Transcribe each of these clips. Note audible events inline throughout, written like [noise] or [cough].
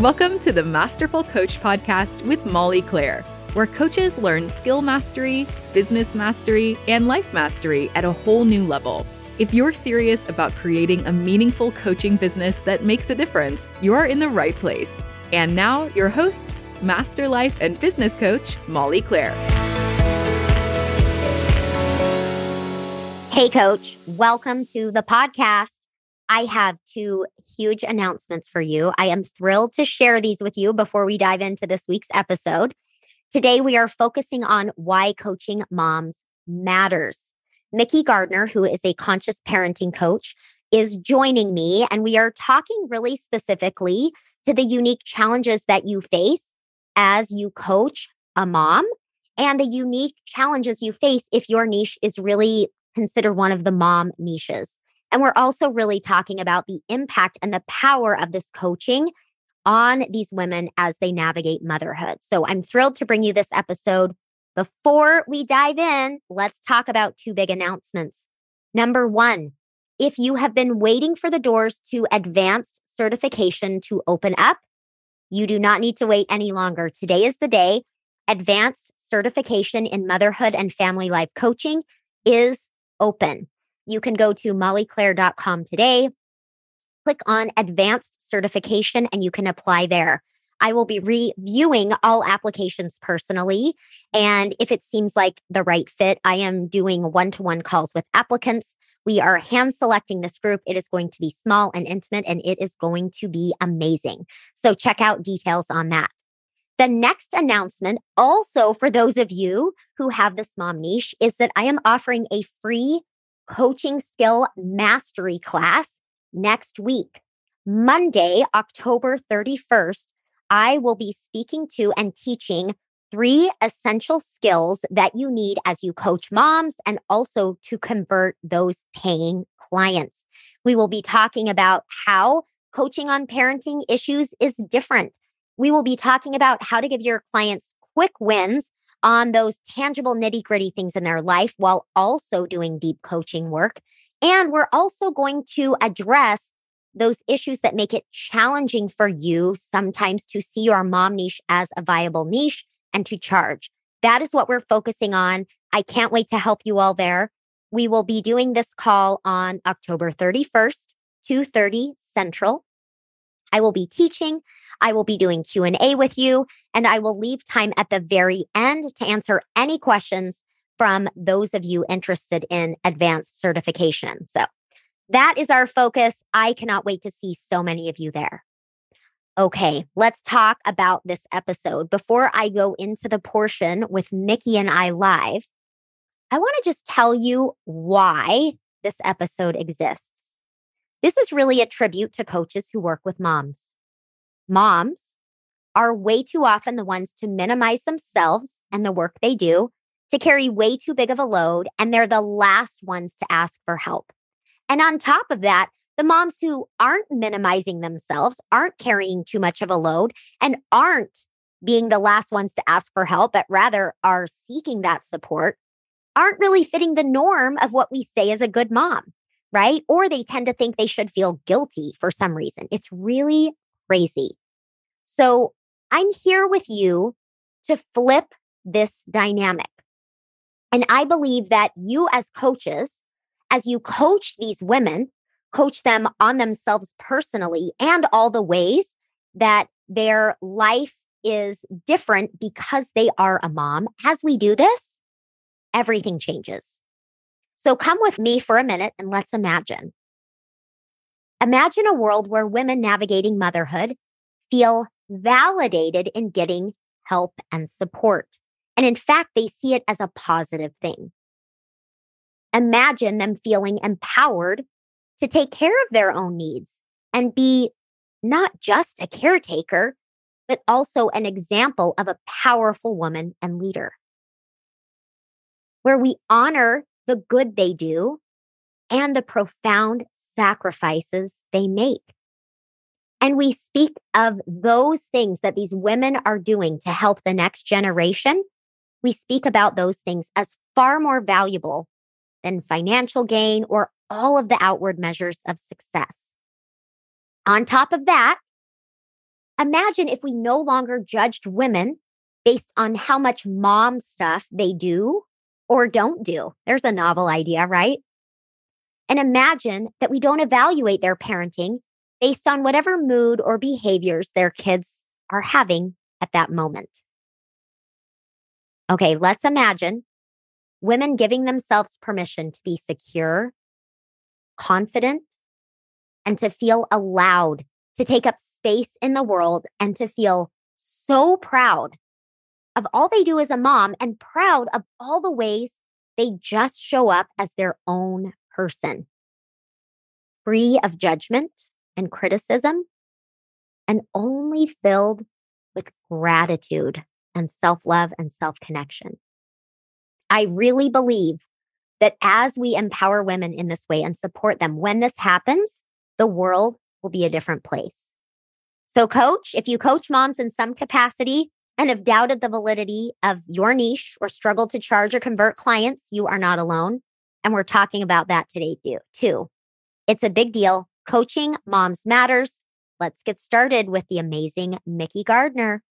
Welcome to the Masterful Coach Podcast with Molly Claire, where coaches learn skill mastery, business mastery, and life mastery at a whole new level. If you're serious about creating a meaningful coaching business that makes a difference, you're in the right place. And now, your host, Master Life and Business Coach, Molly Claire. Hey, Coach, welcome to the podcast. I have two huge announcements for you. I am thrilled to share these with you before we dive into this week's episode. Today, we are focusing on why coaching moms matters. Mikki Gardner, who is a conscious parenting coach, is joining me, and we are talking really specifically to the unique challenges that you face as you coach a mom and the unique challenges you face if your niche is really considered one of the mom niches. And we're also really talking about the impact and the power of this coaching on these women as they navigate motherhood. So I'm thrilled to bring you this episode. Before we dive in, let's talk about two big announcements. Number one, if you have been waiting for the doors to advanced certification to open up, you do not need to wait any longer. Today is the day. Advanced certification in motherhood and family life coaching is open you can go to mollyclaire.com today, click on advanced certification, and you can apply there. I will be reviewing all applications personally. And if it seems like the right fit, I am doing one to one calls with applicants. We are hand selecting this group. It is going to be small and intimate, and it is going to be amazing. So check out details on that. The next announcement, also for those of you who have this mom niche, is that I am offering a free coaching skill mastery class next week. Monday, October 31st, I will be speaking to and teaching three essential skills that you need as you coach moms and also to convert those paying clients. We will be talking about how coaching on parenting issues is different. We will be talking about how to give your clients quick wins on those tangible nitty gritty things in their life while also doing deep coaching work. And we're also going to address those issues that make it challenging for you sometimes to see your mom niche as a viable niche and to charge. That is what we're focusing on. I can't wait to help you all there. We will be doing this call on October 31st, 2:30 Central. I will be teaching I will be doing Q&A with you and I will leave time at the very end to answer any questions from those of you interested in advanced certification. So, that is our focus. I cannot wait to see so many of you there. Okay, let's talk about this episode. Before I go into the portion with Mikki and I live, I want to just tell you why this episode exists. This is really a tribute to coaches who work with moms moms are way too often the ones to minimize themselves and the work they do, to carry way too big of a load, and they're the last ones to ask for help. And on top of that, the moms who aren't minimizing themselves, aren't carrying too much of a load, and aren't being the last ones to ask for help, but rather are seeking that support, aren't really fitting the norm of what we say is a good mom, right? Or they tend to think they should feel guilty for some reason. It's really crazy. So I'm here with you to flip this dynamic. And I believe that you, as coaches, as you coach these women, coach them on themselves personally and all the ways that their life is different because they are a mom. As we do this, everything changes. So come with me for a minute and let's imagine. Imagine a world where women navigating motherhood feel validated in getting help and support. And in fact, they see it as a positive thing. Imagine them feeling empowered to take care of their own needs and be not just a caretaker, but also an example of a powerful woman and leader. Where we honor the good they do and the profound sacrifices they make. And we speak of those things that these women are doing to help the next generation. We speak about those things as far more valuable than financial gain or all of the outward measures of success. On top of that, imagine if we no longer judged women based on how much mom stuff they do or don't do. There's a novel idea, right? And imagine that we don't evaluate their parenting based on whatever mood or behaviors their kids are having at that moment. Okay, let's imagine women giving themselves permission to be secure, confident, and to feel allowed to take up space in the world and to feel so proud of all they do as a mom and proud of all the ways they just show up as their own person, free of judgment and criticism, and only filled with gratitude and self love and self connection. I really believe that as we empower women in this way and support them, when this happens, the world will be a different place. So, coach, if you coach moms in some capacity and have doubted the validity of your niche or struggled to charge or convert clients, you are not alone. And we're talking about that today, too. It's a big deal. Coaching moms matters. Let's get started with the amazing Mikki Gardner.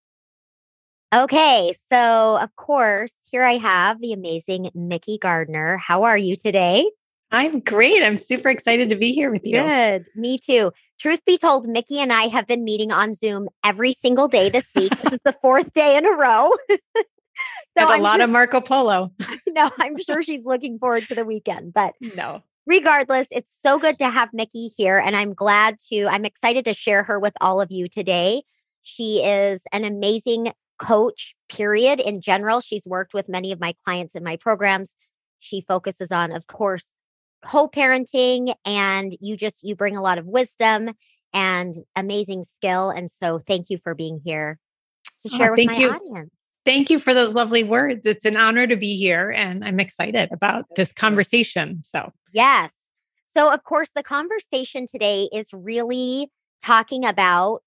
Okay, so of course, here I have the amazing Mikki Gardner. How are you today? I'm great. I'm super excited to be here with you. Good. Me too. Truth be told, Mikki and I have been meeting on Zoom every single day this week. this is the fourth day in a row. [laughs] so a I'm lot sure, of Marco Polo. [laughs] no, I'm sure she's looking forward to the weekend. But no. Regardless, it's so good to have Mikki here. And I'm glad to, I'm excited to share her with all of you today. She is an amazing coach, period. In general, she's worked with many of my clients in my programs. She focuses on, of course, co-parenting and you just you bring a lot of wisdom and amazing skill and so thank you for being here to oh, share oh, with my you. audience thank you for those lovely words. It's an honor to be here and i'm excited about this conversation so. Yes. So of course the conversation today is really talking about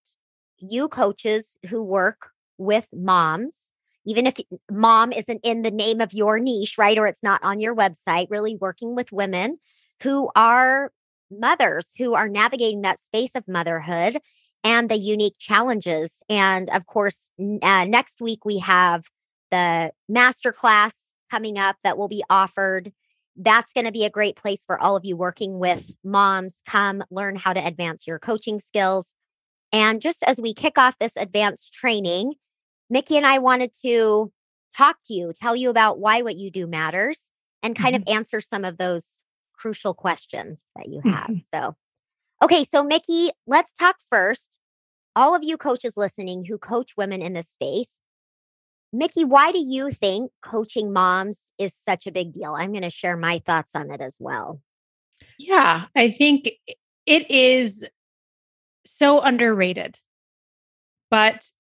you coaches who work with moms, even if mom isn't in the name of your niche, right? Or it's not on your website, really working with women who are mothers who are navigating that space of motherhood and the unique challenges. And of course, uh, next week we have the masterclass coming up that will be offered. That's going to be a great place for all of you working with moms. Come learn how to advance your coaching skills. And just as we kick off this advanced training, Mikki and I wanted to talk to you, tell you about why what you do matters, and kind mm-hmm. of answer some of those crucial questions that you have. Mm-hmm. So, okay, so Mikki, let's talk first. All of you coaches listening who coach women in this space, Mikki, why do you think coaching moms is such a big deal? I'm going to share my thoughts on it as well. Yeah, I think it is so underrated. But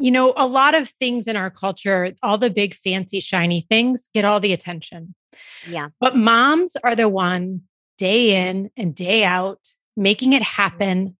you know, a lot of things in our culture, all the big, fancy, shiny things get all the attention. Yeah. But moms are the one day in and day out making it happen,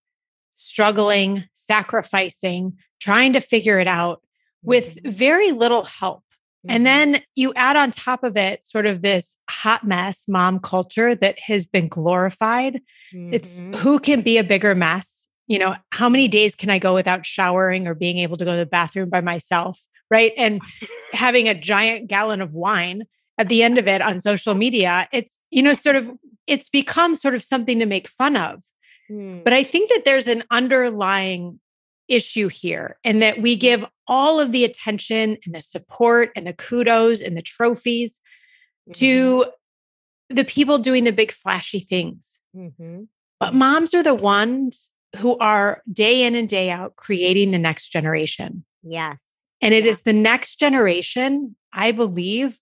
struggling, sacrificing, trying to figure it out with mm-hmm. very little help. Mm-hmm. And then you add on top of it sort of this hot mess mom culture that has been glorified. Mm-hmm. It's who can be a bigger mess you know, how many days can I go without showering or being able to go to the bathroom by myself? Right. And [laughs] having a giant gallon of wine at the end of it on social media, it's, you know, sort of, it's become sort of something to make fun of. Mm. But I think that there's an underlying issue here and that we give all of the attention and the support and the kudos and the trophies mm-hmm. to the people doing the big flashy things. Mm-hmm. But moms are the ones who are day in and day out creating the next generation. Yes. And it yeah. is the next generation, I believe,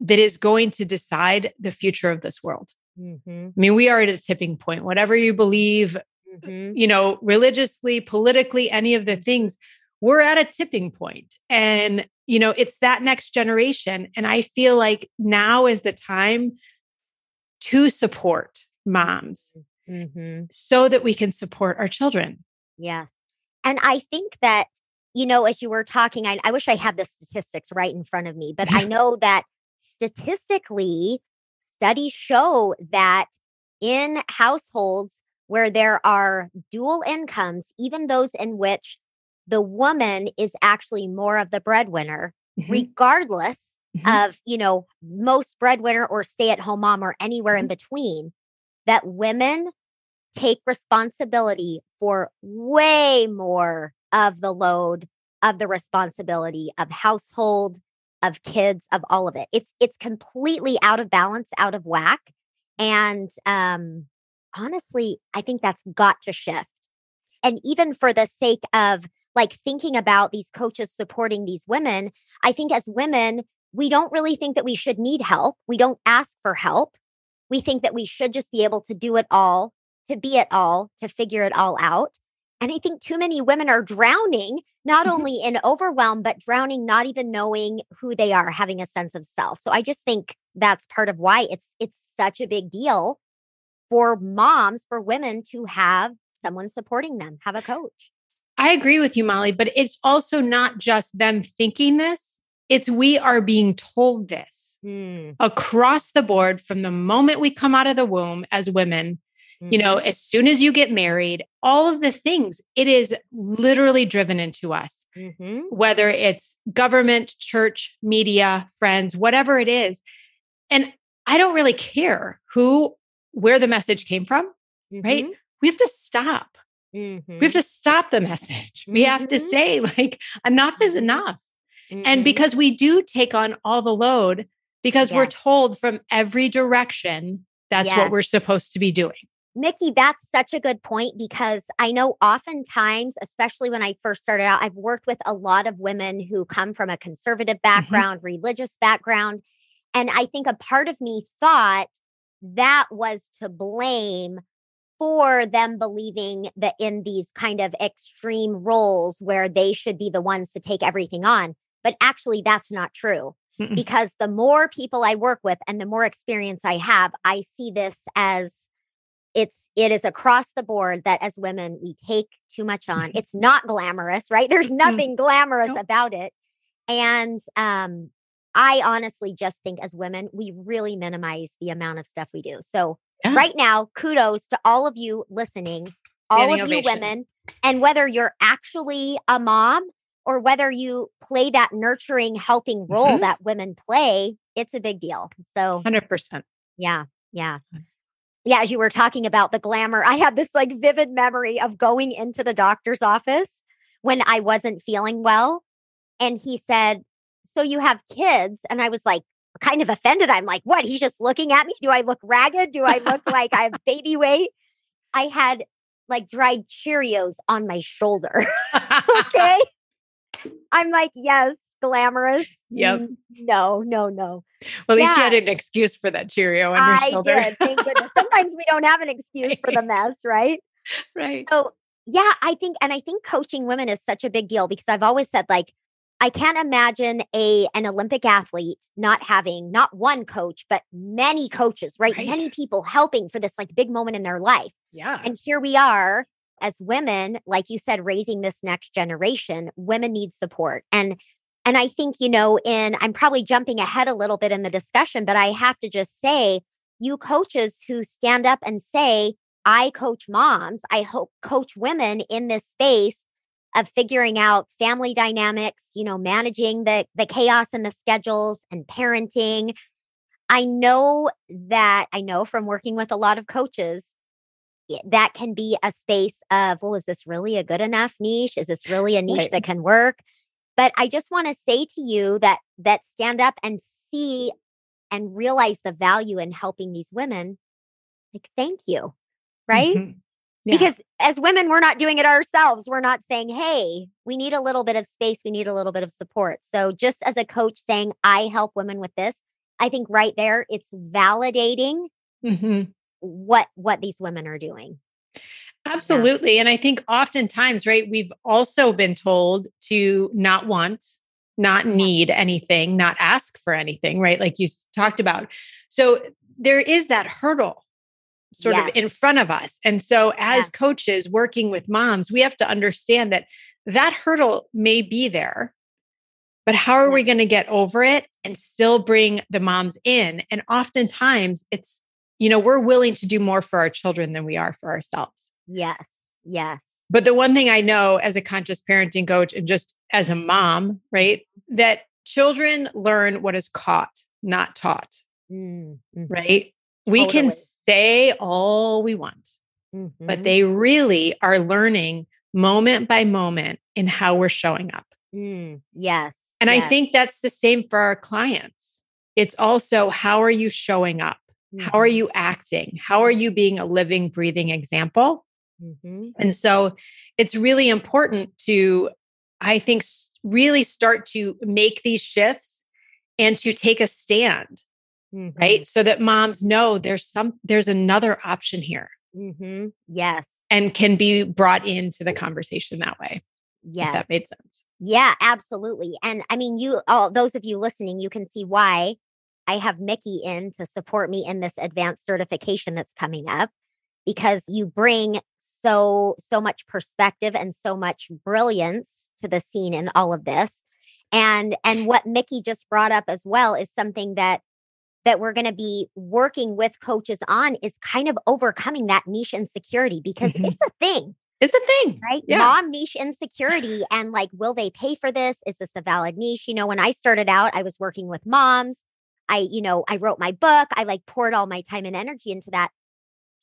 that is going to decide the future of this world. Mm-hmm. I mean, we are at a tipping point. Whatever you believe, mm-hmm. you know, religiously, politically, any of the things, we're at a tipping point. And, you know, it's that next generation. And I feel like now is the time to support moms mm-hmm. so that we can support our children. Yes. And I think that, you know, as you were talking, I, I wish I had the statistics right in front of me, but I [laughs] know that statistically, studies show that in households where there are dual incomes, even those in which the woman is actually more of the breadwinner, mm-hmm. regardless mm-hmm. of, you know, most breadwinner or stay at home mom or anywhere mm-hmm. in between, that women take responsibility for way more of the load of the responsibility of household of kids of all of it. It's it's completely out of balance out of whack and um honestly i think that's got to shift. And even for the sake of like thinking about these coaches supporting these women i think as women we don't really think that we should need help. We don't ask for help. We think that we should just be able to do it all to be it all to figure it all out and I think too many women are drowning, not mm-hmm. only in overwhelm, but drowning, not even knowing who they are, having a sense of self. So I just think that's part of why it's it's such a big deal for moms, for women to have someone supporting them, have a coach. I agree with you, Molly, but it's also not just them thinking this, it's we are being told this mm. across the board from the moment we come out of the womb as women you know, mm-hmm. as soon as you get married, all of the things, it is literally driven into us, mm-hmm. whether it's government, church, media, friends, whatever it is. And I don't really care who, where the message came from, mm-hmm. right? We have to stop. We have mm-hmm. to stop the message. We have to mm-hmm. say, like, enough is enough. And because we do take on all the load, because yeah. we're told from every direction that's yes. what we're supposed to be doing. Mikki, that's such a good point because I know oftentimes, especially when I first started out, I've worked with a lot of women who come from a conservative mm-hmm. background, mm-hmm. religious background. And I think a part of me thought that was to blame for them believing that in these kind of extreme roles where they should be the ones to take everything on. But actually, that's not true. Mm-mm. Because the more people I work with and the more experience I have, I see this as it's it is across the board that as women we take too much on mm-hmm. it's not glamorous right there's mm. nothing glamorous nope. about it and um i honestly just think as women we really minimize the amount of stuff we do so yeah. right now kudos to all of you listening Standing all of ovation. you women and whether you're actually a mom or whether you play that nurturing helping role mm-hmm. that women play it's a big deal so 100% yeah yeah yeah, as you were talking about the glamour, I had this like vivid memory of going into the doctor's office when I wasn't feeling well. And he said, So you have kids? And I was like, kind of offended. I'm like, What? He's just looking at me. Do I look ragged? Do I look like I have [laughs] baby weight? I had like dried Cheerios on my shoulder. [laughs] okay. [laughs] I'm like, Yes, glamorous. Yep. Mm, no, no, no. Well, at least you had an excuse for that Cheerio on your I shoulder. Did, thank goodness. Sometimes we don't have an [laughs] excuse for the mess, right? Right. So yeah, I think, and I think coaching women is such a big deal because I've always said, like, I can't imagine a an Olympic athlete not having not one coach, but many coaches, right? right? Many people helping for this like big moment in their life. Yeah. And here we are as women, like you said, raising this next generation, women need support. And and I think, you know, in I'm probably jumping ahead a little bit in the discussion, but I have to just say, you coaches who stand up and say, I coach moms, I hope coach women in this space of figuring out family dynamics, you know, managing the the chaos and the schedules and parenting. I know that I know from working with a lot of coaches that can be a space of, well, is this really a good enough niche? Is this really a niche right. that can work? But I just want to say to you that that stand up and see and realize the value in helping these women. Like, thank you. Right? Mm-hmm. Yeah. Because as women, we're not doing it ourselves. We're not saying, hey, we need a little bit of space. We need a little bit of support. So, just as a coach saying, I help women with this, I think right there, it's validating mm-hmm. what what these women are doing. Absolutely. Yeah. And I think oftentimes, right, we've also been told to not want, not need anything, not ask for anything, right? Like you talked about. So there is that hurdle sort yes. of in front of us. And so as coaches working with moms, we have to understand that that hurdle may be there, but how are we going to get over it and still bring the moms in? And oftentimes it's you know, we're willing to do more for our children than we are for ourselves. Yes. Yes. But the one thing I know as a conscious parenting coach and just as a mom, right, that children learn what is caught, not taught, Mm-hmm. right? We can say all we want, Mm-hmm. but they really are learning moment by moment in how we're showing up. Mm, yes. And I think that's the same for our clients. It's also how are you showing up? How are Mhm. you acting? How are you being a living, breathing example? Mhm. And so it's really important to, I think, really start to make these shifts and to take a stand, Mhm. right? So that moms know there's some, there's another option here Mhm. Yes. and can be brought into the conversation that way. Yes. That made sense. Yeah, absolutely. And I mean, you all those of you listening, you can see why I have Mikki in to support me in this advanced certification that's coming up because you bring so so much perspective and so much brilliance to the scene in all of this. And and what Mikki just brought up as well is something that that we're going to be working with coaches on is kind of overcoming that niche insecurity because Mhm. it's a thing It's a thing. right? Yeah. Mom niche insecurity and like, will they pay for this? Is this a valid niche? You know, when I started out, I was working with moms. I, you know, I wrote my book. I like poured all my time and energy into that.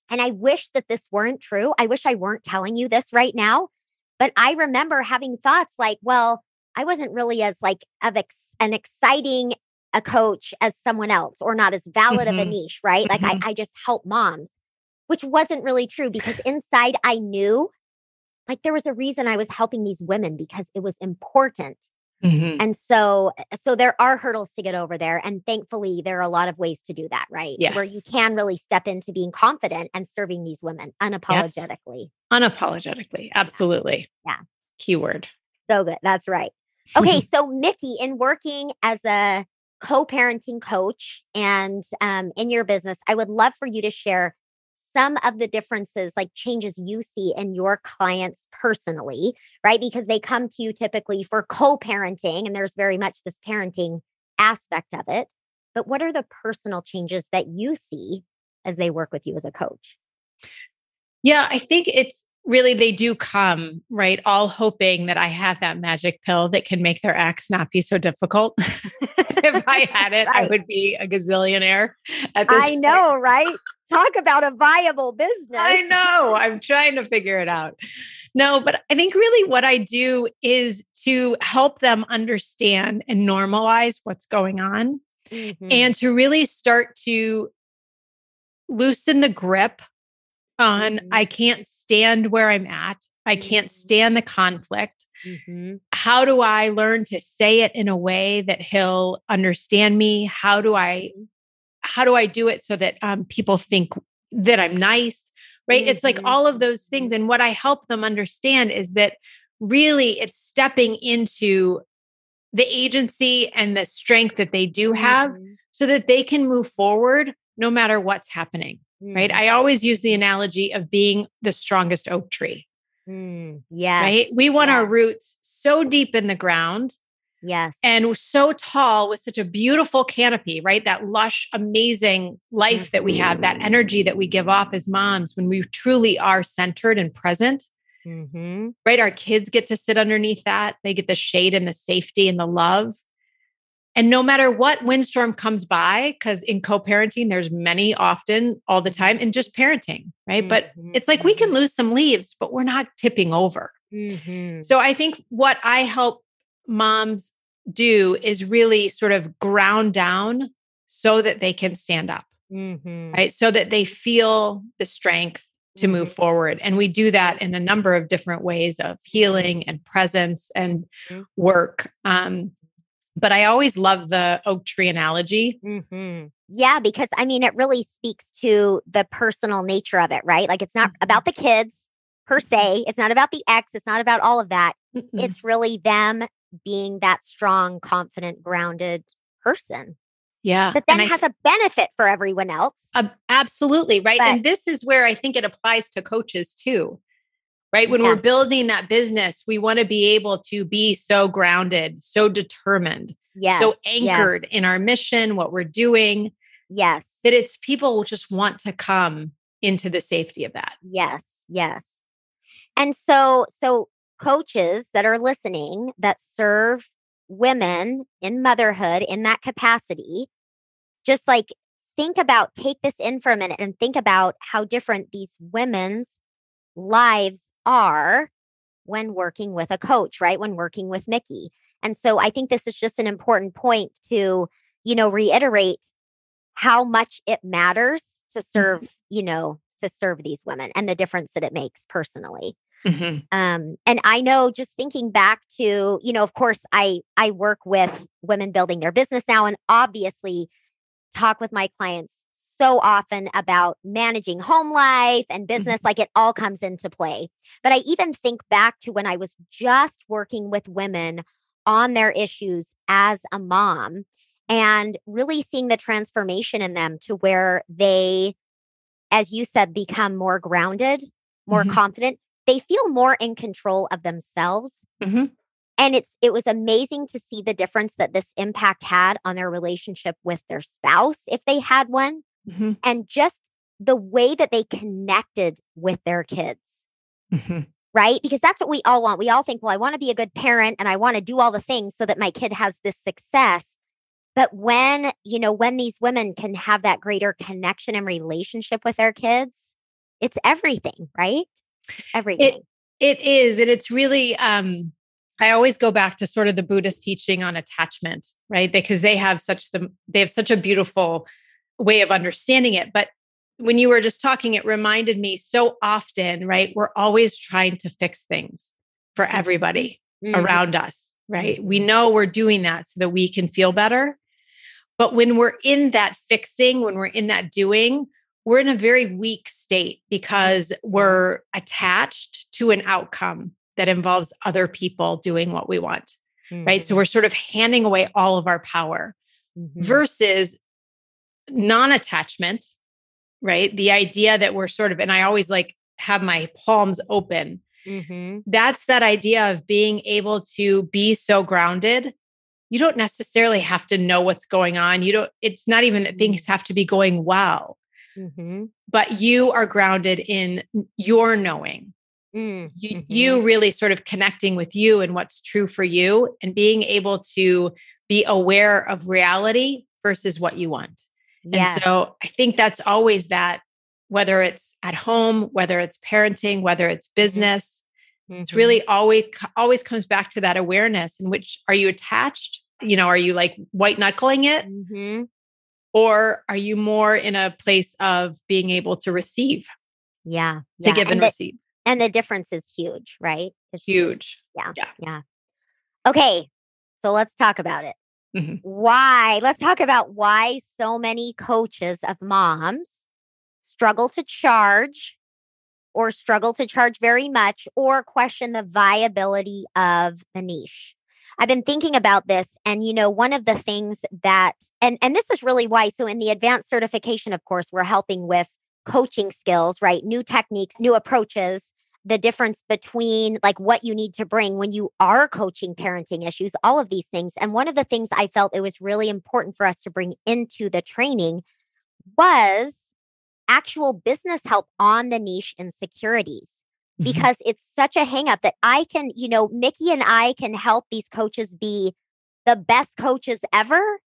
And I wish that this weren't true. I wish I weren't telling you this right now. But I remember having thoughts like, well, I wasn't really as like of ex- an exciting a coach as someone else or not as valid of a Mhm. niche, right? Like Mhm. I, I just help moms, which wasn't really true because [sighs] inside I knew like there was a reason I was helping these women because it was important. Mhm. And so so there are hurdles to get over there and thankfully there are a lot of ways to do that, right? Where you can really step into being confident and serving these women unapologetically. Unapologetically. Absolutely. Yeah. Keyword. So good. That's right. Okay, [laughs] so Mikki, in working as a co-parenting coach and um, in your business, I would love for you to share some of the differences, like changes you see in your clients personally, right? Because they come to you typically for co-parenting, and there's very much this parenting aspect of it. But what are the personal changes that you see as they work with you as a coach? Yeah, I think it's really they do come, right? All hoping that I have that magic pill that can make their ex not be so difficult. [laughs] if I had it, I [laughs] would be a gazillionaire I point. know, right? Talk about a viable business. I know. I'm trying to figure it out. No, but I think really what I do is to help them understand and normalize what's going on Mhm. and to really start to loosen the grip on Mhm. I can't stand where I'm at. I can't Mhm. stand the conflict. Mhm. How do I learn to say it in a way that he'll understand me? How do I how do I do it so that um, people think that I'm nice? Right? It's like Mhm. all of those things. And what I help them understand is that really it's stepping into the agency and the strength that they do have Mhm. so that they can move forward no matter what's happening. Right. Mhm. I always use the analogy of being the strongest oak tree. Mm, yes. Right. We want our roots so deep in the ground Yes. and so tall with such a beautiful canopy, right? That lush, amazing life that we have, that energy that we give off as moms when we truly are centered and present, Mhm. right? Our kids get to sit underneath that. They get the shade and the safety and the love. And no matter what windstorm comes by, because in co parenting, there's many often all the time, and just parenting, right? But Mhm. it's like we can lose some leaves, but we're not tipping over. Mhm. So I think what I help moms do is really sort of ground down so that they can stand up, Mhm. right? So that they feel the strength to move Mhm. forward. And we do that in a number of different ways of healing and presence and Mhm. work. Um, but I always love the oak tree analogy. Mhm. Yeah, because I mean, it really speaks to the personal nature of it, right? Like it's not about the kids per se. It's not about the ex. It's not about all of that. It's really them being that strong, confident, grounded person yeah. But that then I has a benefit for everyone else. Ab- absolutely. Right. But- and this is where I think it applies to coaches too. Right. When we're building that business, we want to be able to be so grounded, so determined, yes. so anchored yes. in our mission, what we're doing, Yes. that it's people will just want to come into the safety of that. Yes, yes. And so so coaches that are listening that serve women in motherhood in that capacity just like think about take this in for a minute and think about how different these women's lives are when working with a coach, right? When working with Mikki. And so I think this is just an important point to, you know, reiterate how much it matters to Mm-hmm. serve, you know, to serve these women and the difference that it makes personally. Mhm. Um, and I know just thinking back to, you know, of course, I I work with women building their business now, and obviously talk with my clients so often about managing home life and business, like it all comes into play. But I even think back to when I was just working with women on their issues as a mom and really seeing the transformation in them to where they, as you said, become more grounded, more Mhm. confident. They feel more in control of themselves. Mhm. And it's it was amazing to see the difference that this impact had on their relationship with their spouse if they had one Mhm. and just the way that they connected with their kids Mhm. right? Because that's what we all want. We all think, well, I want to be a good parent and I want to do all the things so that my kid has this success. But when, you know, when these women can have that greater connection and relationship with their kids, it's everything, right? Everything. It is. And it's really, um, I always go back to sort of the Buddhist teaching on attachment, right? Because they have such the they have such a beautiful way of understanding it. But when you were just talking, it reminded me so often, right? We're always trying to fix things for everybody Mhm. around us, right? We know we're doing that so that we can feel better. But when we're in that fixing, when we're in that doing, we're in a very weak state because we're attached to an outcome that involves other people doing what we want, right? So we're sort of handing away all of our power Mhm. versus non attachment, right? The idea that we're sort of, and I always like have my palms open. Mhm. That's that idea of being able to be so grounded. You don't necessarily have to know what's going on. You don't, it's not even that things have to be going well, Mhm. but you are grounded in your knowing. Mm. You, Mhm. you really sort of connecting with you and what's true for you and being able to be aware of reality versus what you want. Yes. And so I think that's always that, whether it's at home, whether it's parenting, whether it's business, it's Mhm. really always always comes back to that awareness in which are you attached? You know, are you like white knuckling it? Mhm. Or are you more in a place of being able to receive, Yeah. to yeah. give and, and the, receive? and the difference is huge, right? It's Huge. Yeah, yeah. Yeah. Okay. So let's talk about it. Mhm. Why? Let's talk about why so many coaches of moms struggle to charge or struggle to charge very much or question the viability of the niche. I've been thinking about this and you know one of the things that and and this is really why so in the advanced certification of course we're helping with coaching skills, right? New techniques, new approaches, the difference between like what you need to bring when you are coaching parenting issues, all of these things. And one of the things I felt it was really important for us to bring into the training was actual business help on the niche insecurities. Because it's such a hangup that I can, you know, Mikki and I can help these coaches be the best coaches ever.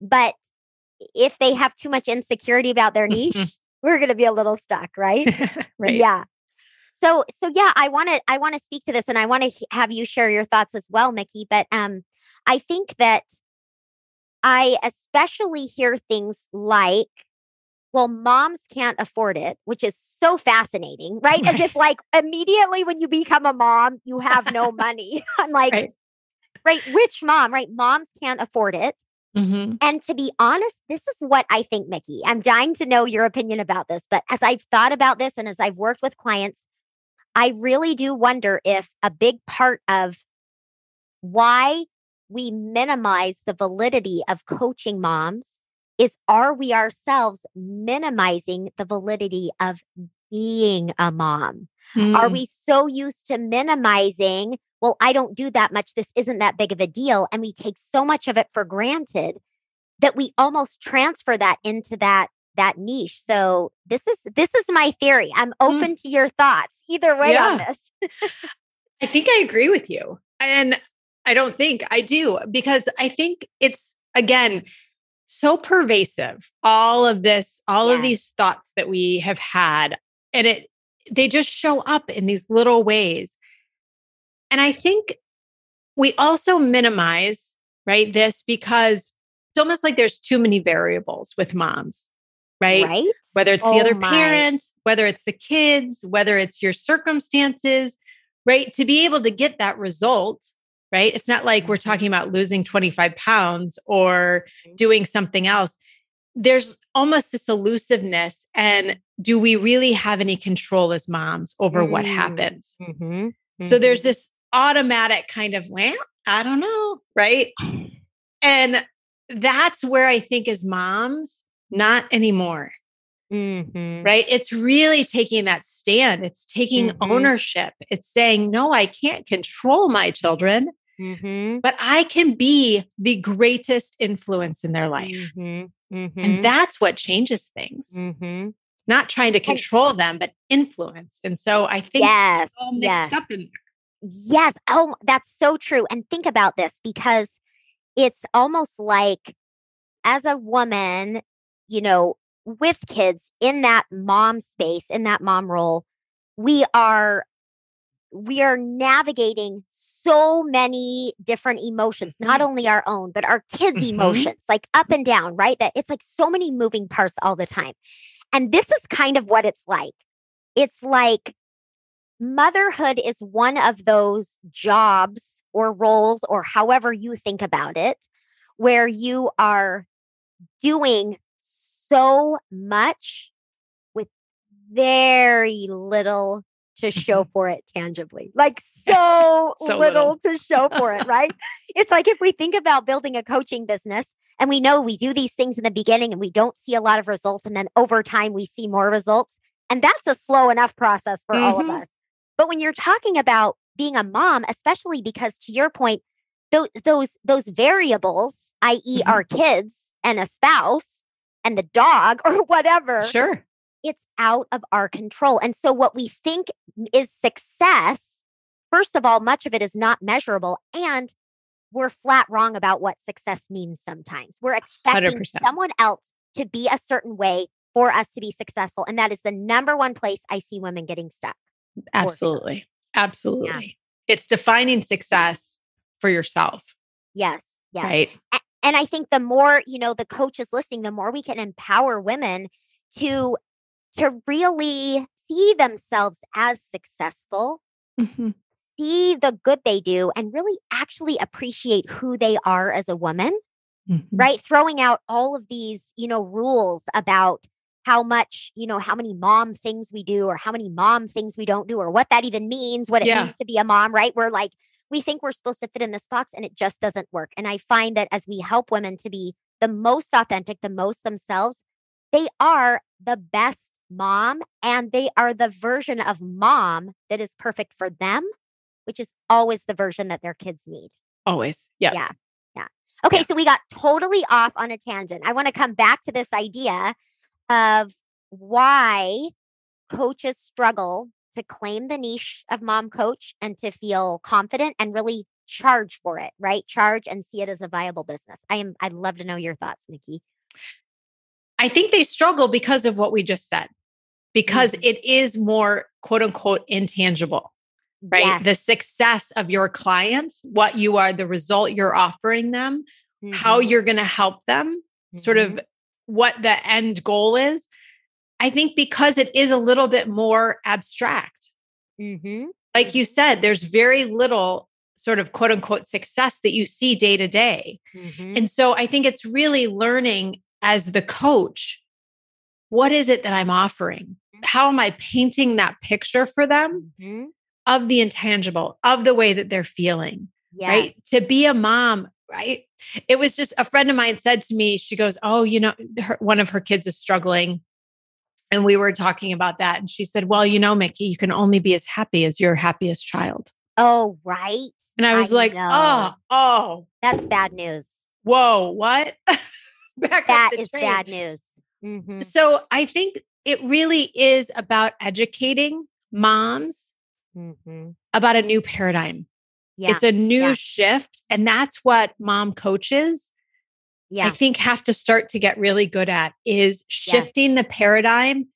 But if they have too much insecurity about their niche, we're going to be a little stuck, right? [laughs] right. Yeah. So so yeah, I want to I want to speak to this and I want to have you share your thoughts as well, Mikki, but um I think that I especially hear things like well, moms can't afford it, which is so fascinating, right? As if like immediately when you become a mom, you have no [laughs] money. [laughs] I'm like, Right. right, which mom, right? Moms can't afford it. Mhm. And to be honest, this is what I think, Mikki. I'm dying to know your opinion about this. But as I've thought about this and as I've worked with clients, I really do wonder if a big part of why we minimize the validity of coaching moms is are we ourselves minimizing the validity of being a mom? Are Mm. we so used to minimizing, well, I don't do that much. This isn't that big of a deal. And we take so much of it for granted that we almost transfer that into that that niche. So this is this is my theory. I'm Mm. open to your thoughts either way on this. I think I agree with you. And I don't think I do because I think it's again so pervasive all of this all of these thoughts that we have had and it they just show up in these little ways. And I think we also minimize right this because it's almost like there's too many variables with moms, right? Right? whether it's the Oh other my. parent, whether it's the kids, whether it's your circumstances, right? To be able to get that result, right? It's not like we're Mm-hmm. talking about losing 25 pounds or doing something else. There's almost this elusiveness. And do we really have any control as moms over what Mm. happens? Mhm. So Mhm. there's this automatic kind of, well, I don't know, right? And that's where I think as moms, not anymore Mhm. right? It's really taking that stand. It's taking Mhm. ownership. It's saying, no, I can't control my children, Mhm. but I can be the greatest influence in their life. Mhm. Mhm. And that's what changes things, Mhm. not trying to control them, but influence. And so I think Yes. all mixed Yes. up in there. Yes. Oh, that's so true. And think about this because it's almost like as a woman, you know, with kids in that mom space, in that mom role, we are we are navigating so many different emotions, not only our own, but our kids' Mhm. emotions, like up and down, right? That it's like so many moving parts all the time. And this is kind of what it's like. It's like motherhood is one of those jobs or roles, or however you think about it, where you are doing so much with very little to show [laughs] for it tangibly. Like so, [laughs] so little, little. to show for it, [laughs] right? it's like if we think about building a coaching business and we know we do these things in the beginning and we don't see a lot of results and then over time we see more results and that's a slow enough process for all of Mhm. us but when you're talking about being a mom especially because to your point those those those variables i.e. Mhm. our kids and a spouse and the dog or whatever Sure. It's out of our control. And so, what we think is success, first of all, much of it is not measurable. And we're flat wrong about what success means sometimes. We're expecting 100%. someone else to be a certain way for us to be successful. And that is the number one place I see women getting stuck. Absolutely. Absolutely. It's defining success for yourself, Yes. Yes. right? And I think the more, you know, the coaches listening, the more we can empower women to to really see themselves as successful Mhm. see the good they do and really actually appreciate who they are as a woman, Mhm. right? Throwing out all of these, you know, rules about how much, you know, how many mom things we do or how many mom things we don't do or what that even means, what it Yeah. means to be a mom, right? We're like, we think we're supposed to fit in this box and it just doesn't work. And I find that as we help women to be the most authentic, the most themselves, they are the best mom and they are the version of mom that is perfect for them, which is always the version that their kids need. Always. Yeah. Yeah. Yeah. Okay. Yeah. So we got totally off on a tangent. I want to come back to this idea of why coaches struggle to claim the niche of mom coach and to feel confident and really charge for it, right? Charge and see it as a viable business. I am I'd love to know your thoughts, Mikki. I think they struggle because of what we just said, because Mhm. it is more quote unquote intangible, right? The success of your clients, what you are, the result you're offering them, how Mhm. you're going to help them, sort of what the end goal is. I think because it is a little bit more abstract. Mhm. Like you said, there's very little sort of quote unquote success that you see day to day. Mhm. And so I think it's really learning as the coach what is it that I'm offering? How am I painting that picture for them Mhm. of the intangible, of the way that they're feeling, right? To be a mom, right? It was just a friend of mine said to me, she goes, Oh, you know, her, one of her kids is struggling. And we were talking about that. And she said, Well, you know, Mikki, you can only be as happy as your happiest child. Oh, right. And I was like, know. Oh, oh, That's bad news. whoa, what? [laughs] back that is train. bad news. Mhm. So I think it really is about educating moms Mhm. about a new paradigm. Yeah. It's a new yeah. shift. And that's what mom coaches, yeah. I think, have to start to get really good at is shifting the paradigm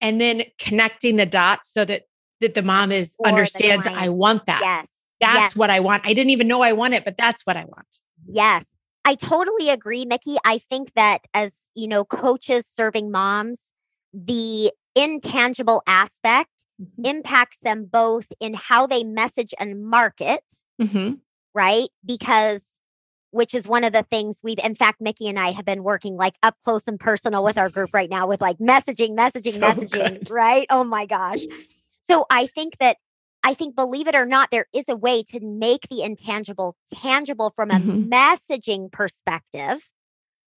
and then connecting the dots so that that the mom is the understands I want that. yes. That's yes. what I want. I didn't even know I want it, but that's what I want. Yes. I totally agree, Mikki. I think that as, you know, coaches serving moms, the intangible aspect Mhm. impacts them both in how they message and market, Mhm. right? Because which is one of the things we've in fact Mikki and I have been working like up close and personal with our group right now with like messaging, messaging, So messaging, good. right? Oh my gosh. So I think that I think believe it or not there is a way to make the intangible tangible from a Mhm. messaging perspective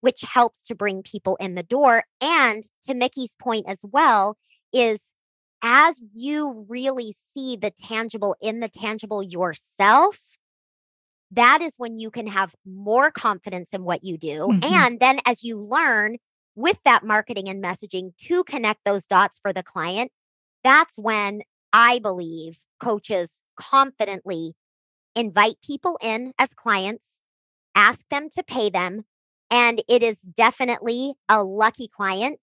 which helps to bring people in the door and to Mikki's point as well is as you really see the tangible in the tangible yourself that is when you can have more confidence in what you do. Mhm. And then as you learn with that marketing and messaging to connect those dots for the client, that's when I believe coaches confidently invite people in as clients, ask them to pay them. And it is definitely a lucky client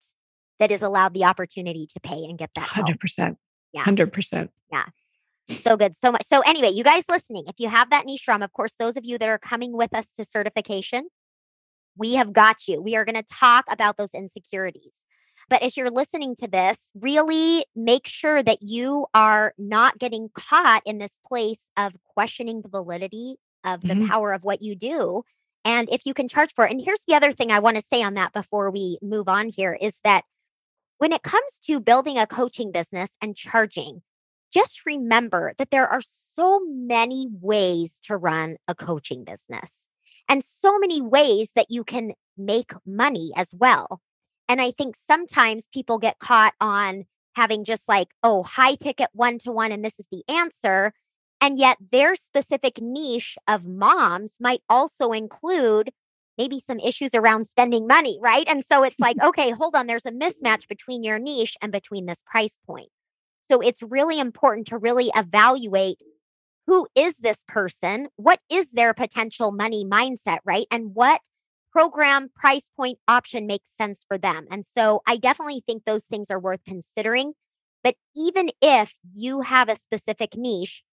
that is allowed the opportunity to pay and get that help. 100%. Yeah. 100%. Yeah. So good. So much. So anyway, you guys listening, if you have that niche drum, of course, those of you that are coming with us to certification, we have got you. We are going to talk about those insecurities. But as you're listening to this, really make sure that you are not getting caught in this place of questioning the validity of the Mhm. power of what you do. And if you can charge for it. And here's the other thing I want to say on that before we move on here is that when it comes to building a coaching business and charging, just remember that there are so many ways to run a coaching business and so many ways that you can make money as well. And I think sometimes people get caught on having just like, oh, high ticket one to one, and this is the answer. And yet their specific niche of moms might also include maybe some issues around spending money, right? And so it's like, [laughs] okay, hold on, there's a mismatch between your niche and between this price point. So it's really important to really evaluate who is this person? What is their potential money mindset, right? And what program, price point, option makes sense for them. And so I definitely think those things are worth considering. But even if you have a specific niche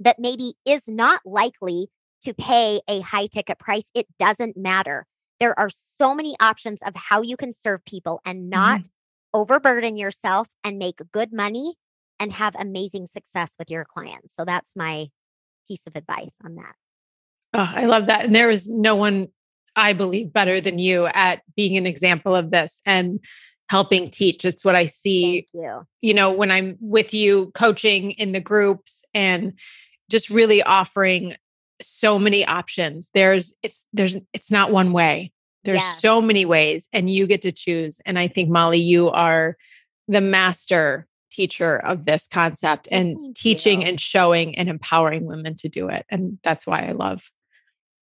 that maybe is not likely to pay a high ticket price, it doesn't matter. There are so many options of how you can serve people and not mm-hmm. overburden yourself and make good money and have amazing success with your clients. So that's my piece of advice on that. Oh, I love that. And there is no one, I believe, better than you at being an example of this and helping teach. It's what I see, you. you know, when I'm with you coaching in the groups and just really offering so many options. There's it's there's it's not one way. There's Yes. so many ways and you get to choose. And I think Molly, you are the master teacher of this concept and Thank teaching you. and showing and empowering women to do it. And that's why I love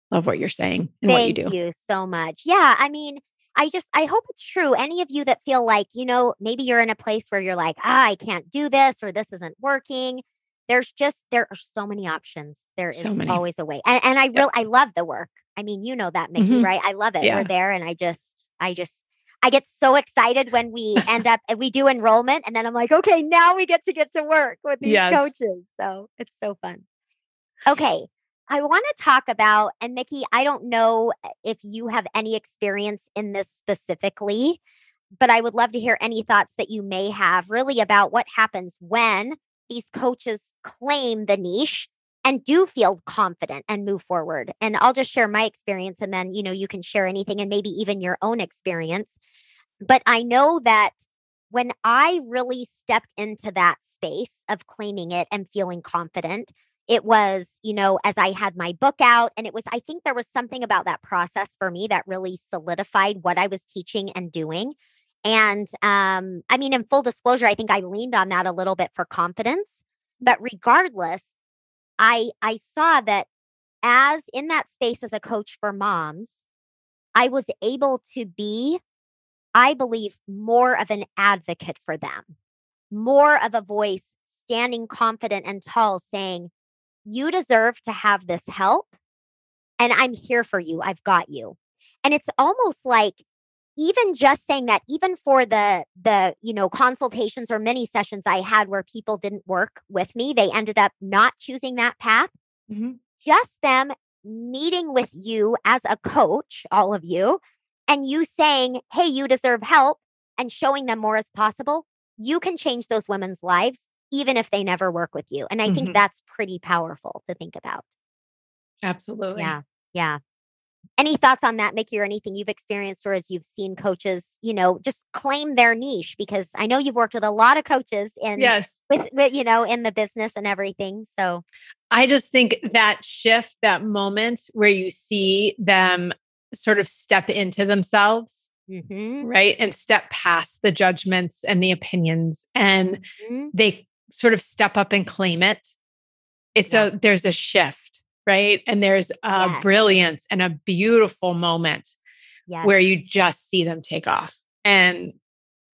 love what you're saying and what you Thank do. you so much. Yeah, I mean, I just I hope it's true. Any of you that feel like, you know, maybe you're in a place where you're like, ah, I can't do this or this isn't working. There's just there are so many options. There is So many. always a way. And and I real I love the work. I mean, you know that, Mikki, Mhm. right? I love it. Yeah. We're there and I just I just I get so excited when we end up and we do enrollment and then I'm like, okay, now we get to get to work with these Yes. coaches. So it's so fun. Okay. I want to talk about, and Mikki, I don't know eh, if you have any experience in this specifically, but I would love to hear any thoughts that you may have really about what happens when these coaches claim the niche and do feel confident and move forward. And I'll just share my experience and then, you know, you can share anything and maybe even your own experience. But I know that when I really stepped into that space of claiming it and feeling confident, it was, you know, as I had my book out, and it was, I think there was something about that process for me that really solidified what I was teaching and doing. And um, I mean, in full disclosure, I think I leaned on that a little bit for confidence. But regardless, I I saw that as in that space as a coach for moms, I was able to be, I believe, more of an advocate for them, more of a voice standing confident and tall saying, You deserve to have this help. And I'm here for you. I've got you. And it's almost like even just saying that even for the the you know consultations or mini sessions i had where people didn't work with me they ended up not choosing that path mm-hmm. just them meeting with you as a coach all of you and you saying hey you deserve help and showing them more as possible you can change those women's lives even if they never work with you and i mm-hmm. think that's pretty powerful to think about absolutely yeah yeah any thoughts on that, Mikki, or anything you've experienced or as you've seen coaches, you know, just claim their niche? Because I know you've worked with a lot of coaches in yes, with, with you know, in the business and everything. So I just think that shift, that moment where you see them sort of step into themselves, mm-hmm. right? And step past the judgments and the opinions and mm-hmm. they sort of step up and claim it. It's yeah. a there's a shift right? And there's a yes. brilliance and a beautiful moment yes. where you just see them take off. And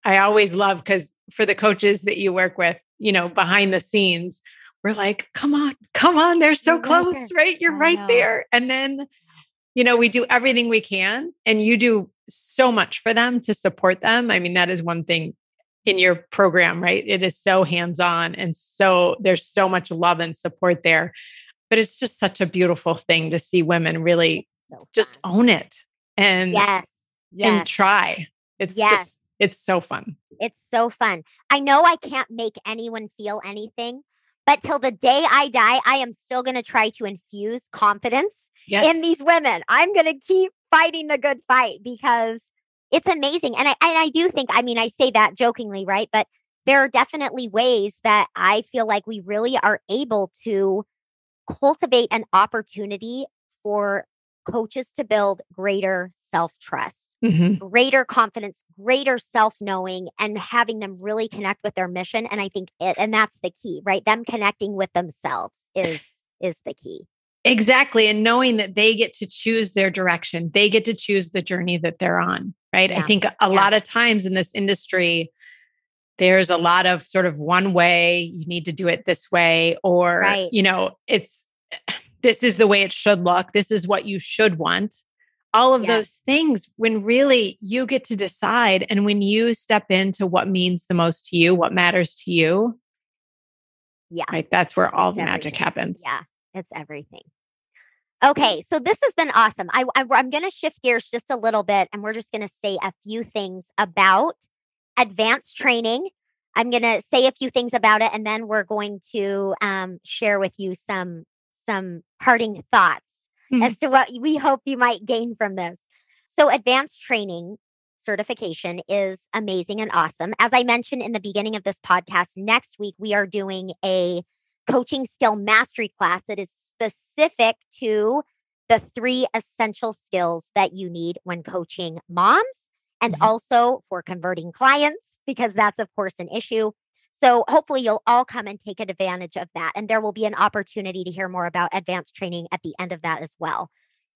I always love because for the coaches that you work with, you know, behind the scenes, we're like, come on, come on, they're so You're close, right, right? You're I right know. there. And then, you know, we do everything we can, and you do so much for them to support them. I mean, that is one thing in your program, right? It is so hands on and so there's so much love and support there but it's just such a beautiful thing to see women really so just own it and yes, yes. and try. It's yes. just it's so fun. It's so fun. I know I can't make anyone feel anything, but till the day I die, I am still going to try to infuse confidence yes. in these women. I'm going to keep fighting the good fight because it's amazing. And I and I do think, I mean, I say that jokingly, right? But there are definitely ways that I feel like we really are able to cultivate an opportunity for coaches to build greater self trust, mm-hmm. greater confidence, greater self knowing, and having them really connect with their mission. And I think it, and that's the key, right? Them connecting with themselves is is the key. Exactly. And knowing that they get to choose their direction, they get to choose the journey that they're on, right? Yeah. I think a yeah. lot of times in this industry, there's a lot of sort of one way you need to do it this way or right. you know it's [sighs] this is the way it should look this is what you should want all of those things when really you get to decide and when you step into what means the most to you what matters to you yeah right that's where all it's the everything. magic happens yeah it's everything Okay, so this has been awesome. I, I am going to shift gears just a little bit, and we're just going to say a few things about advanced training. I'm going to say a few things about it, and then we're going to um, share with you some some parting thoughts mm-hmm. as to what we hope you might gain from this. So, advanced training certification is amazing and awesome. As I mentioned in the beginning of this podcast, next week we are doing a coaching skill mastery class that is specific to the three essential skills that you need when coaching moms and mm-hmm. also for converting clients, because that's, of course, an issue. So hopefully you'll all come and take advantage of that. And there will be an opportunity to hear more about advanced training at the end of that as well.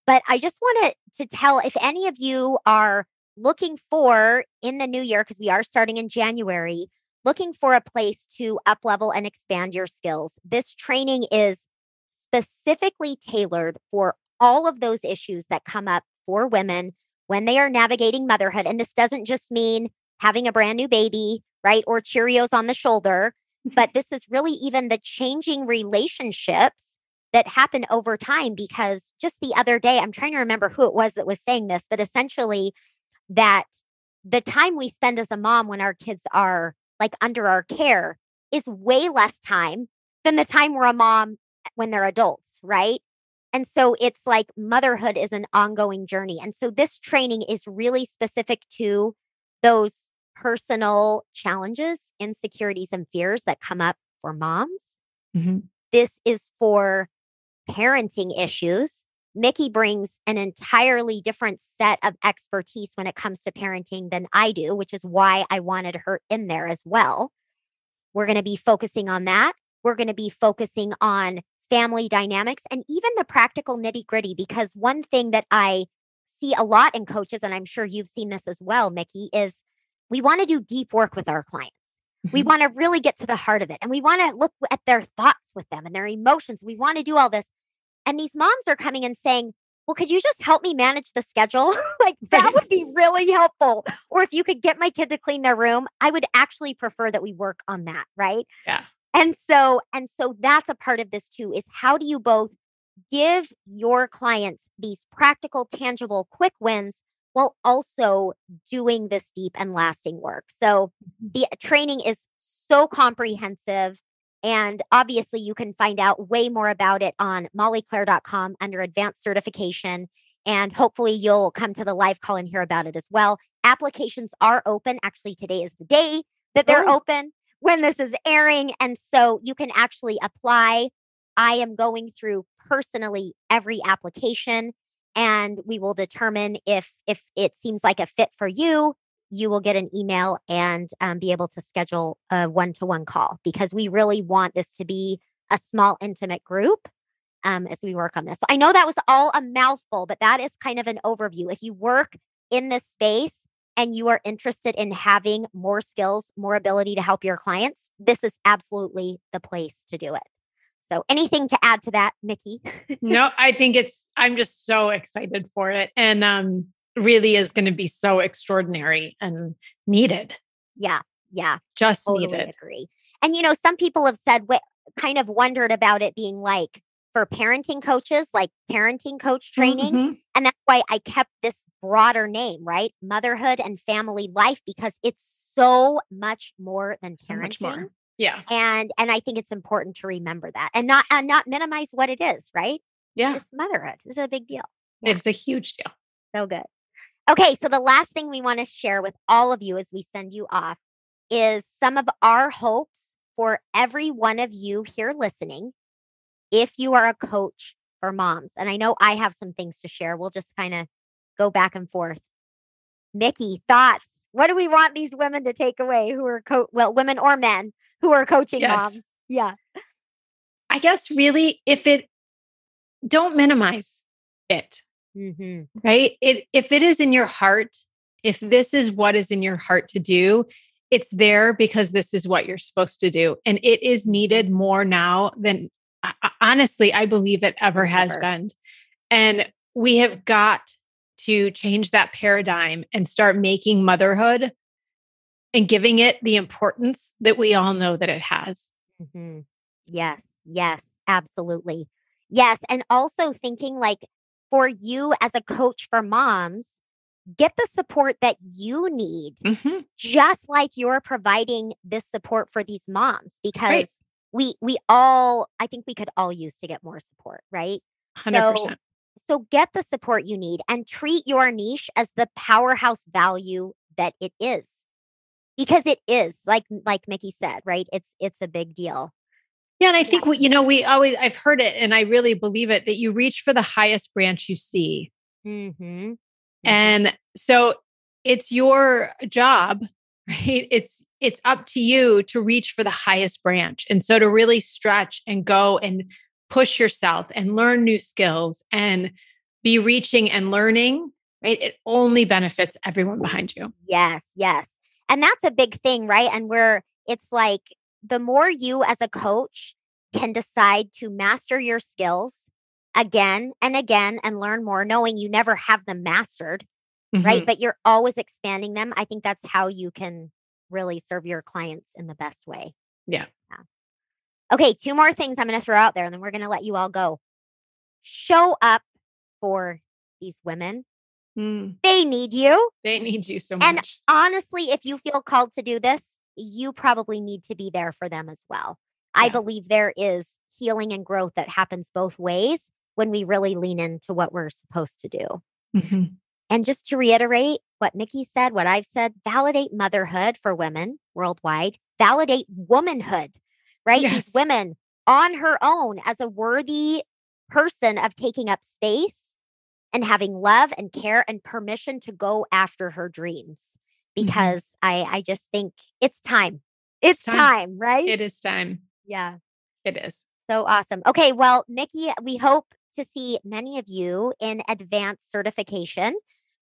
But I just wanted to tell if any of you are looking for in the new year, because we are starting in January, looking for a place to up level and expand your skills, this training is specifically tailored for all of those issues that come up for women when they are navigating motherhood. And this doesn't just mean having a brand new baby, right? Or Cheerios on the shoulder, [laughs] but this is really even the changing relationships that happen over time. Because just the other day, I'm trying to remember who it was that was saying this, but essentially, that the time we spend as a mom when our kids are like under our care is way less time than the time we're a mom when they're adults, right? And so it's like motherhood is an ongoing journey. And so this training is really specific to those personal challenges, insecurities, and fears that come up for moms. Mm-hmm. This is for parenting issues. Mikki brings an entirely different set of expertise when it comes to parenting than I do, which is why I wanted her in there as well. We're going to be focusing on that. We're going to be focusing on family dynamics and even the practical nitty gritty. Because one thing that I see a lot in coaches, and I'm sure you've seen this as well, Mikki, is we want to do deep work with our clients. We Mhm. want to really get to the heart of it and we want to look at their thoughts with them and their emotions. We want to do all this. And these moms are coming and saying, Well, could you just help me manage the schedule? [laughs] like that [laughs] would be really helpful. Or if you could get my kid to clean their room, I would actually prefer that we work on that. Right. Yeah. And so, and so that's a part of this too is how do you both give your clients these practical, tangible, quick wins while also doing this deep and lasting work? So mm-hmm. the training is so comprehensive. And obviously, you can find out way more about it on mollyclaire.com under advanced certification. And hopefully, you'll come to the live call and hear about it as well. Applications are open. Actually, today is the day that they're Oh. open when this is airing. And so you can actually apply. I am going through personally every application and we will determine if if it seems like a fit for you you will get an email and um, be able to schedule a one-to-one call because we really want this to be a small intimate group um, as we work on this. So i know that was all a mouthful but that is kind of an overview. If you work in this space and you are interested in having more skills more ability to help your clients this is absolutely the place to do it. So anything to add to that Mikki? No, [laughs] I think it's I'm just so excited for it. And um really is going to be so extraordinary and needed. yeah yeah Just totally needed. agree. And you know, some people have said, what kind of wondered about it being like for parenting coaches, like parenting coach training. Mhm. And that's why I kept this broader name, right? Motherhood and family life, because it's so much more than So parenting. much more. Yeah. And and I think it's important to remember that and not and not minimize what it is, right? Yeah. It's motherhood. This is a big deal. Yeah. It's a huge deal. So good. Okay, so the last thing we want to share with all of you as we send you off is some of our hopes for every one of you here listening if you are a coach for moms. And I know I have some things to share. We'll just kind of go back and forth. Mikki, thoughts? What do we want these women to take away who are co- well, women or men who are coaching Yes. moms? Yeah. I guess really if it don't minimize it, Mm-hmm. right? It if it is in your heart, if this is what is in your heart to do, it's there because this is what you're supposed to do. And it is needed more now than I- I- honestly, I believe it ever has Ever. been. And we have got to change that paradigm and start making motherhood and giving it the importance that we all know that it has. Mm-hmm. Yes, yes, absolutely. Yes. And also thinking like for you as a coach for moms, get the support that you need, Mhm. just like you're providing this support for these moms, because we we all I think we could all use to get more support, right? 100%. So get the support you need and treat your niche as the powerhouse value that it is. Because it is, like like Mikki said, right? It's it's a big deal. Yeah, and I think we, you know, we always I've heard it and I really believe it that you reach for the highest branch you see. Mm-hmm. And so it's your job, [laughs] right? It's it's up to you to reach for the highest branch. And so to really stretch and go and push yourself and learn new skills and be reaching and learning, right? It only benefits everyone behind you. Yes, yes. And that's a big thing, right? And we're it's like the more you as a coach can decide to master your skills again and again and learn more, knowing you never have them mastered, right? Mhm. But you're always expanding them. I think that's how you can really serve your clients in the best way. Yeah. Okay, two more things I'm going to throw out there and then we're going to let you all go. Show up for these women. Mm, They need you. They need you so much. And honestly, if you feel called to do this, you probably need to be there for them as well. I believe there is healing and growth that happens both ways when we really lean into what we're supposed to do. Mhm. And just to reiterate what Mikki said, what I've said, validate motherhood for women worldwide, validate womanhood, right? Yes. These women on her own as a worthy person of taking up space and having love and care and permission to go after her dreams. Mhm. Because I I just think it's time. It's time. time, right? It is time. yeah. It is. So awesome. Okay, well, Mikki, we hope to see many of you in advanced certification.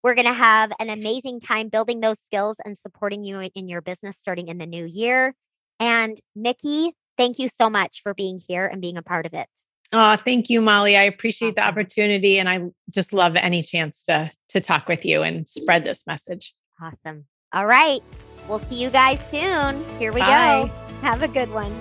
We're going to have an amazing time building those skills and supporting you in your business starting in the new year. And Mikki, thank you so much for being here and being a part of it. Oh, thank you, Molly. I appreciate the opportunity and I just love any chance to to talk with you and spread this message. Awesome. All right. We'll see you guys soon. Here we Bye. go. Have a good one.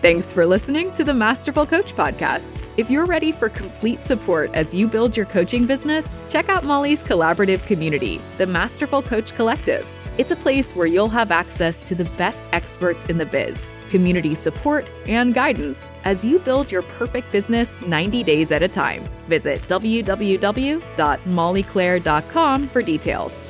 Thanks for listening to the Masterful Coach podcast. If you're ready for complete support as you build your coaching business, check out Molly's collaborative community, the Masterful Coach Collective. It's a place where you'll have access to the best experts in the biz community support, and guidance as you build your perfect business 90 days at a time. Visit www.mollyclaire.com for details.